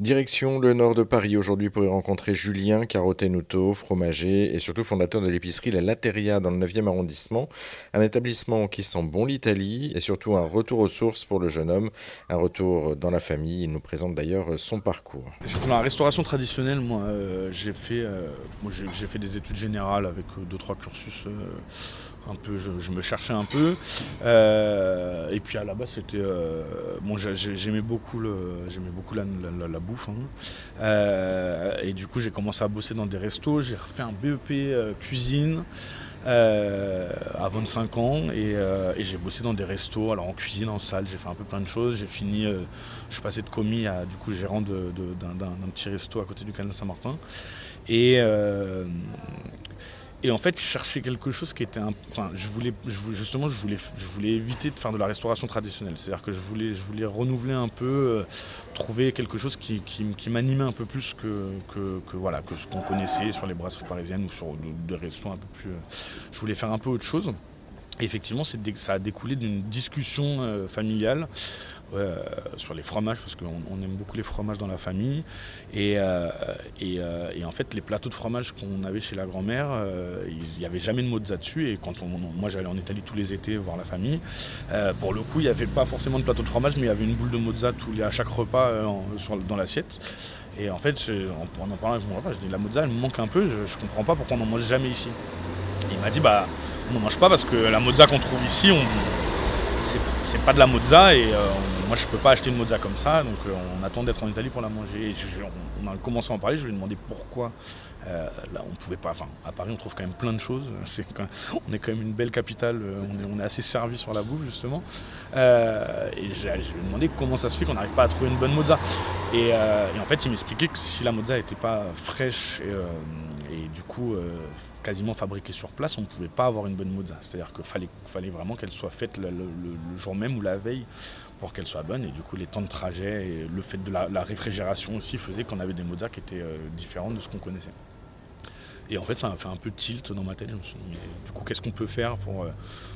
Direction le nord de Paris aujourd'hui pour y rencontrer Julien Carotenuto, fromager et surtout fondateur de l'épicerie La Lateria dans le 9e arrondissement. Un établissement qui sent bon l'Italie et surtout un retour aux sources pour le jeune homme, un retour dans la famille. Il nous présente d'ailleurs son parcours. Dans la restauration traditionnelle, moi euh, j'ai fait, euh, fait des études générales avec euh, deux trois cursus un peu, je, me cherchais un peu. et puis à la base, c'était. bon, j'aimais beaucoup, le, beaucoup la, bouffe. Hein. Euh, et du coup, j'ai commencé à bosser dans des restos. J'ai refait un BEP euh, cuisine. Euh, à 25 ans et, j'ai bossé dans des restos, alors en cuisine, en salle, j'ai fait un peu plein de choses. J'ai fini, je suis passé de commis à du coup gérant d'un petit resto à côté du canal Saint-Martin. Et, et en fait, je cherchais quelque chose qui était un. Enfin, je voulais, justement, je voulais, éviter de faire de la restauration traditionnelle. C'est-à-dire que je voulais, je voulais renouveler un peu, euh, trouver quelque chose qui, m'animait un peu plus que, voilà, que ce qu'on connaissait sur les brasseries parisiennes ou sur des restos un peu plus. Euh, je voulais faire un peu autre chose. Effectivement, ça a découlé d'une discussion euh, familiale euh, sur les fromages, parce qu'on aime beaucoup les fromages dans la famille. Et, euh, et, en fait, les plateaux de fromage qu'on avait chez la grand-mère, il n'y avait jamais de mozza dessus. Et quand moi, j'allais en Italie tous les étés voir la famille, pour le coup, il n'y avait pas forcément de plateau de fromage, mais il y avait une boule de mozza à chaque repas dans l'assiette. Et en fait, en, en parlant avec mon repas, je dis la mozza, elle me manque un peu, je ne comprends pas pourquoi on n'en mange jamais ici. il m'a dit, bah on n'en mange pas parce que la mozza qu'on trouve ici, on, c'est pas de la mozza et euh, moi je peux pas acheter une mozza comme ça donc euh, on attend d'être en Italie pour la manger. Et on, a commencé à en parler je lui ai demandé pourquoi euh, là on pouvait pas enfin à Paris on trouve quand même plein de choses. On est quand même une belle capitale on est, assez servi sur la bouffe justement. Et je lui ai demandé comment ça se fait qu'on n'arrive pas à trouver une bonne mozza. Et, et en fait il m'expliquait que si la mozza n'était pas fraîche et et du coup, euh, quasiment fabriquée sur place, on ne pouvait pas avoir une bonne mozza. C'est-à-dire qu'il fallait, vraiment qu'elle soit faite le, jour même ou la veille pour qu'elle soit bonne. Et du coup, les temps de trajet et le fait de la, réfrigération aussi faisait qu'on avait des mozzas qui étaient euh, différentes de ce qu'on connaissait. Et en fait, ça m'a fait un peu tilt dans ma tête. Je me suis dit, du coup, qu'est-ce qu'on peut faire pour, euh,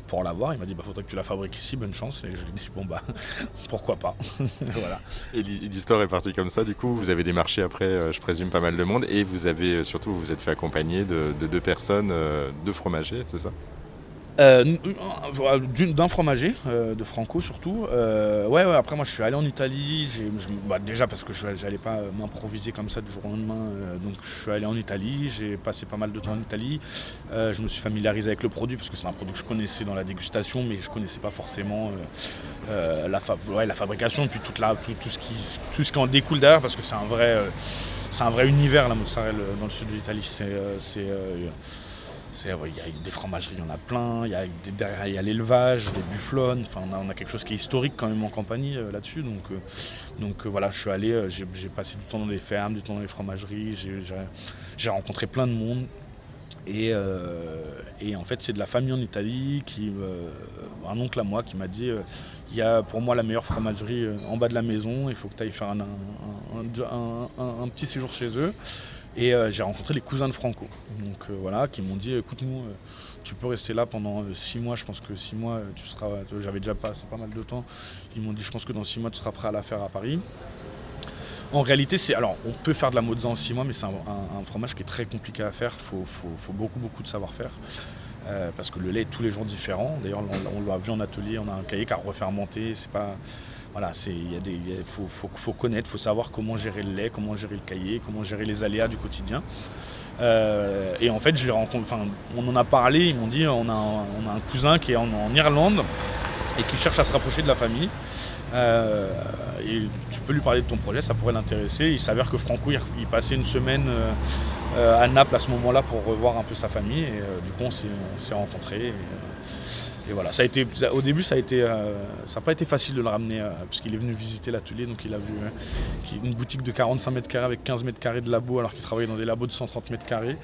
pour l'avoir Il m'a dit, bah, faudrait que tu la fabriques ici, bonne chance. Et je lui ai dit, bon, bah, pourquoi pas voilà. Et l'histoire est partie comme ça, du coup, vous avez démarché après, euh, je présume, pas mal de monde. Et vous avez euh, surtout, vous, êtes fait accompagner de, deux personnes, deux fromagers, c'est ça? euh, d'un fromager, euh, de Franco surtout. Euh, ouais, ouais, après moi je suis allé en Italie, bah, déjà parce que je n'allais pas m'improviser comme ça du jour au lendemain, donc je suis allé en Italie, j'ai passé pas mal de temps en Italie, je me suis familiarisé avec le produit parce que c'est un produit que je connaissais dans la dégustation, mais je connaissais pas forcément la, la, fabrication et puis toute la, tout, tout, ce qui, tout ce qui en découle derrière parce que c'est un vrai, un vrai univers la mozzarella dans le sud de l'Italie. C'est il y a des fromageries, il y en a plein, il y a, il y a l'élevage, des bufflonnes, enfin, on a, quelque chose qui est historique quand même en compagnie euh, là-dessus. Donc, euh, donc euh, voilà, je suis allé, j'ai passé du temps dans des fermes, du temps dans les fromageries, j'ai rencontré plein de monde. Et, et en fait, c'est de la famille en Italie, qui, un oncle à moi qui m'a dit il y a pour moi la meilleure fromagerie en bas de la maison, il faut que tu ailles faire un, un, petit séjour chez eux. Et euh, j'ai rencontré les cousins de Franco, donc euh, voilà, qui m'ont dit écoute-nous, euh, tu peux rester là pendant six mois. Je pense que six mois, tu seras. J'avais déjà passé pas mal de temps. Ils m'ont dit je pense que dans six mois, tu seras prêt à la faire à Paris. En réalité, c'est alors on peut faire de la mozza en six mois, mais c'est un, fromage qui est très compliqué à faire. Il faut, beaucoup beaucoup de savoir-faire. parce que le lait est tous les jours différent. D'ailleurs, on, l'a vu en atelier, on a un cahier qui a refermenté. C'est pas, voilà, il faut, connaître, il faut savoir comment gérer le lait, comment gérer le cahier, comment gérer les aléas du quotidien. Euh, et en fait, je on en a parlé, ils m'ont dit on a, un, cousin qui est en, Irlande et qui cherche à se rapprocher de la famille. Euh, et tu peux lui parler de ton projet, ça pourrait l'intéresser. Il s'avère que Franco, il, passait une semaine euh, à Naples à ce moment-là pour revoir un peu sa famille. Et du coup, on s'est rencontrés. Voilà, ça a été, au début, ça a été, euh, n'a pas été facile de le ramener, euh, puisqu'il est venu visiter l'atelier, donc il a vu euh, une boutique de 45 mètres carrés avec 15 mètres carrés de labo, alors qu'il travaillait dans des labos de 130 mètres carrés.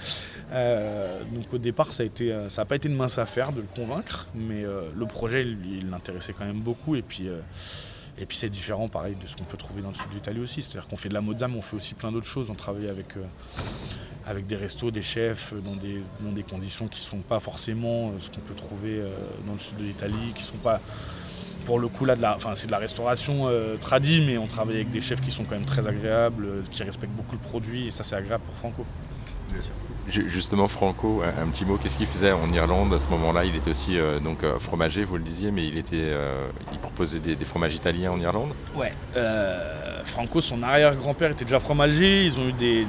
donc au départ, ça a été, ça n'a pas été une mince affaire de le convaincre, mais le projet, il l'intéressait quand même beaucoup, et puis. Et puis c'est différent, pareil, de ce qu'on peut trouver dans le sud de l'Italie aussi. C'est-à-dire qu'on fait de la mozza, mais on fait aussi plein d'autres choses. On travaille avec, avec des restos, des chefs, dans des, dans des conditions qui ne sont pas forcément euh, ce qu'on peut trouver euh, dans le sud de l'Italie, qui sont pas pour le coup là, c'est de la restauration euh, tradie, mais on travaille avec des chefs qui sont quand même très agréables, euh, qui respectent beaucoup le produit, et ça c'est agréable pour Franco. Justement, Franco, un petit mot, qu'est-ce qu'il faisait en Irlande à ce moment-là? Il était aussi euh, donc fromager, vous le disiez, mais il était, il proposait des, fromages italiens en Irlande? Ouais. Franco, son arrière-grand-père était déjà fromager. Ils ont eu des,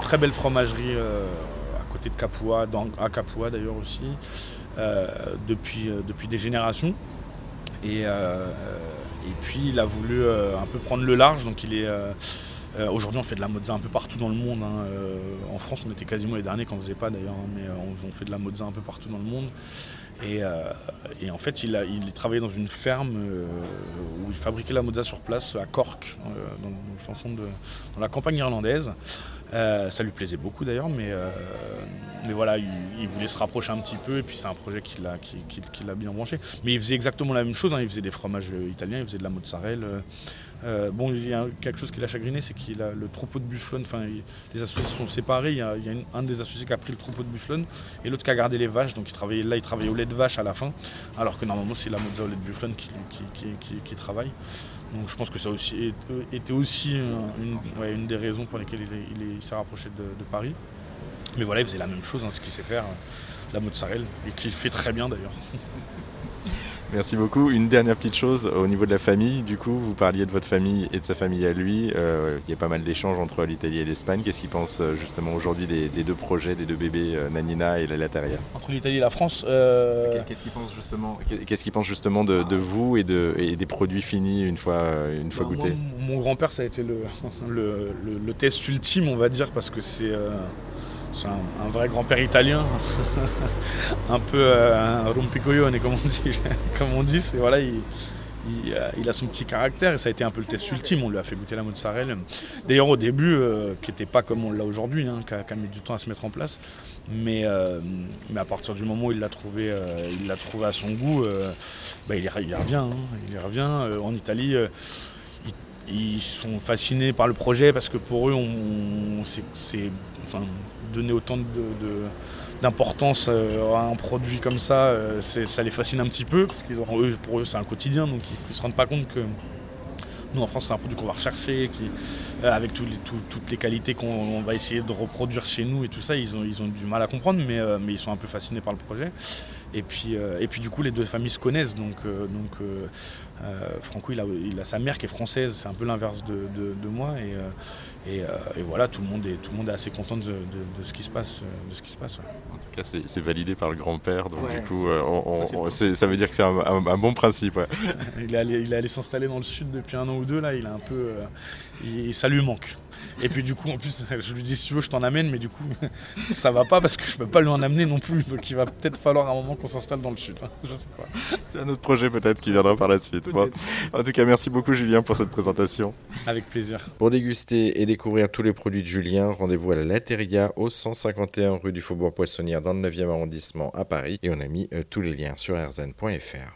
très belles fromageries à côté de Capua, à Capua d'ailleurs aussi, depuis, depuis des générations. Et, euh, et puis il a voulu euh, un peu prendre le large, donc il est euh, Aujourd'hui, on fait de la mozza un peu partout dans le monde. Hein. en France, on était quasiment les derniers qu'on ne faisait pas d'ailleurs, hein, mais on, fait de la mozza un peu partout dans le monde. Et, en fait, il, travaillait dans une ferme où il fabriquait la mozza sur place à Cork, dans, la campagne irlandaise. ça lui plaisait beaucoup d'ailleurs, mais, voilà, il, voulait se rapprocher un petit peu et puis c'est un projet qui l'a bien branché. Mais il faisait exactement la même chose, hein. il faisait des fromages italiens, il faisait de la mozzarella. Euh, bon, il y a quelque chose qui l'a chagriné, c'est qu'il a le troupeau de bufflon, enfin les associés sont séparés, il y a, un des associés qui a pris le troupeau de bufflon et l'autre qui a gardé les vaches, donc il travaillait, là il travaillait au lait de vache à la fin, alors que normalement c'est la mozza au lait de bufflon qui, travaille. Donc je pense que ça aussi était aussi une, des raisons pour lesquelles il, s'est rapproché de Paris. Mais voilà, il faisait la même chose, hein, ce qu'il sait faire, euh, la mozzarella, et qu'il fait très bien d'ailleurs. Merci beaucoup. Une dernière petite chose au niveau de la famille. Du coup, vous parliez de votre famille et de sa famille à lui. Euh, il y a pas mal d'échanges entre l'Italie et l'Espagne. Qu'est-ce qu'il pense euh, justement aujourd'hui des, deux projets, des deux bébés, Nanina et la Lateria Entre l'Italie et la France Qu'est-ce qu'il pense justement Qu'est-ce qu'il pense justement de, vous et, de, et, des produits finis une fois, une fois goûtés Mon grand-père, ça a été le, le, test ultime, on va dire, parce que c'est c'est un, vrai grand-père italien, un peu euh, comme on dit. comme on dit, voilà, il, il, a son petit caractère et ça a été un peu le test ultime. On lui a fait goûter la mozzarella. D'ailleurs au début, euh, qui n'était pas comme on l'a aujourd'hui, hein, qui, a, mis du temps à se mettre en place. Mais, euh, à partir du moment où il l'a trouvé, il l'a trouvé à son goût, bah, il, y, revient. Hein. il revient en Italie ils sont fascinés par le projet parce que pour eux, c'est, donner autant d'importance euh, à un produit comme ça, euh, ça les fascine un petit peu parce qu'ils eux, pour eux, c'est un quotidien, donc ils, ne se rendent pas compte que nous en France, c'est un produit qu'on va rechercher, euh, avec toutes les qualités qu'on va essayer de reproduire chez nous et tout ça, ils ont, du mal à comprendre, mais ils sont un peu fascinés par le projet. Et puis, et puis du coup, les deux familles se connaissent, donc, donc Franco, il a, il a, sa mère qui est française, c'est un peu l'inverse de, de, moi, et, et, et, voilà, tout le monde est, tout le monde est assez content de, de ce qui se passe. De ce qui se passe En tout cas, c'est validé par le grand-père, donc du coup, on, ça, veut dire que c'est un, bon principe. il est allé, allé s'installer dans le sud depuis un an ou deux, là, il a un peu, il, ça lui manque. Et puis du coup, en plus, je lui dis si tu veux, je t'en amène, mais du coup, ça va pas parce que je peux pas lui en amener non plus. Donc il va peut-être falloir un moment qu'on s'installe dans le sud. Hein. Je sais pas. C'est un autre projet peut-être qui viendra par la suite. en tout cas, merci beaucoup Julien pour cette présentation. Avec plaisir. Pour déguster et découvrir tous les produits de Julien, rendez-vous à la Lateria au 151 rue du Faubourg Poissonnière dans le 9e arrondissement à Paris. Et on a mis euh, tous les liens sur rzn.fr.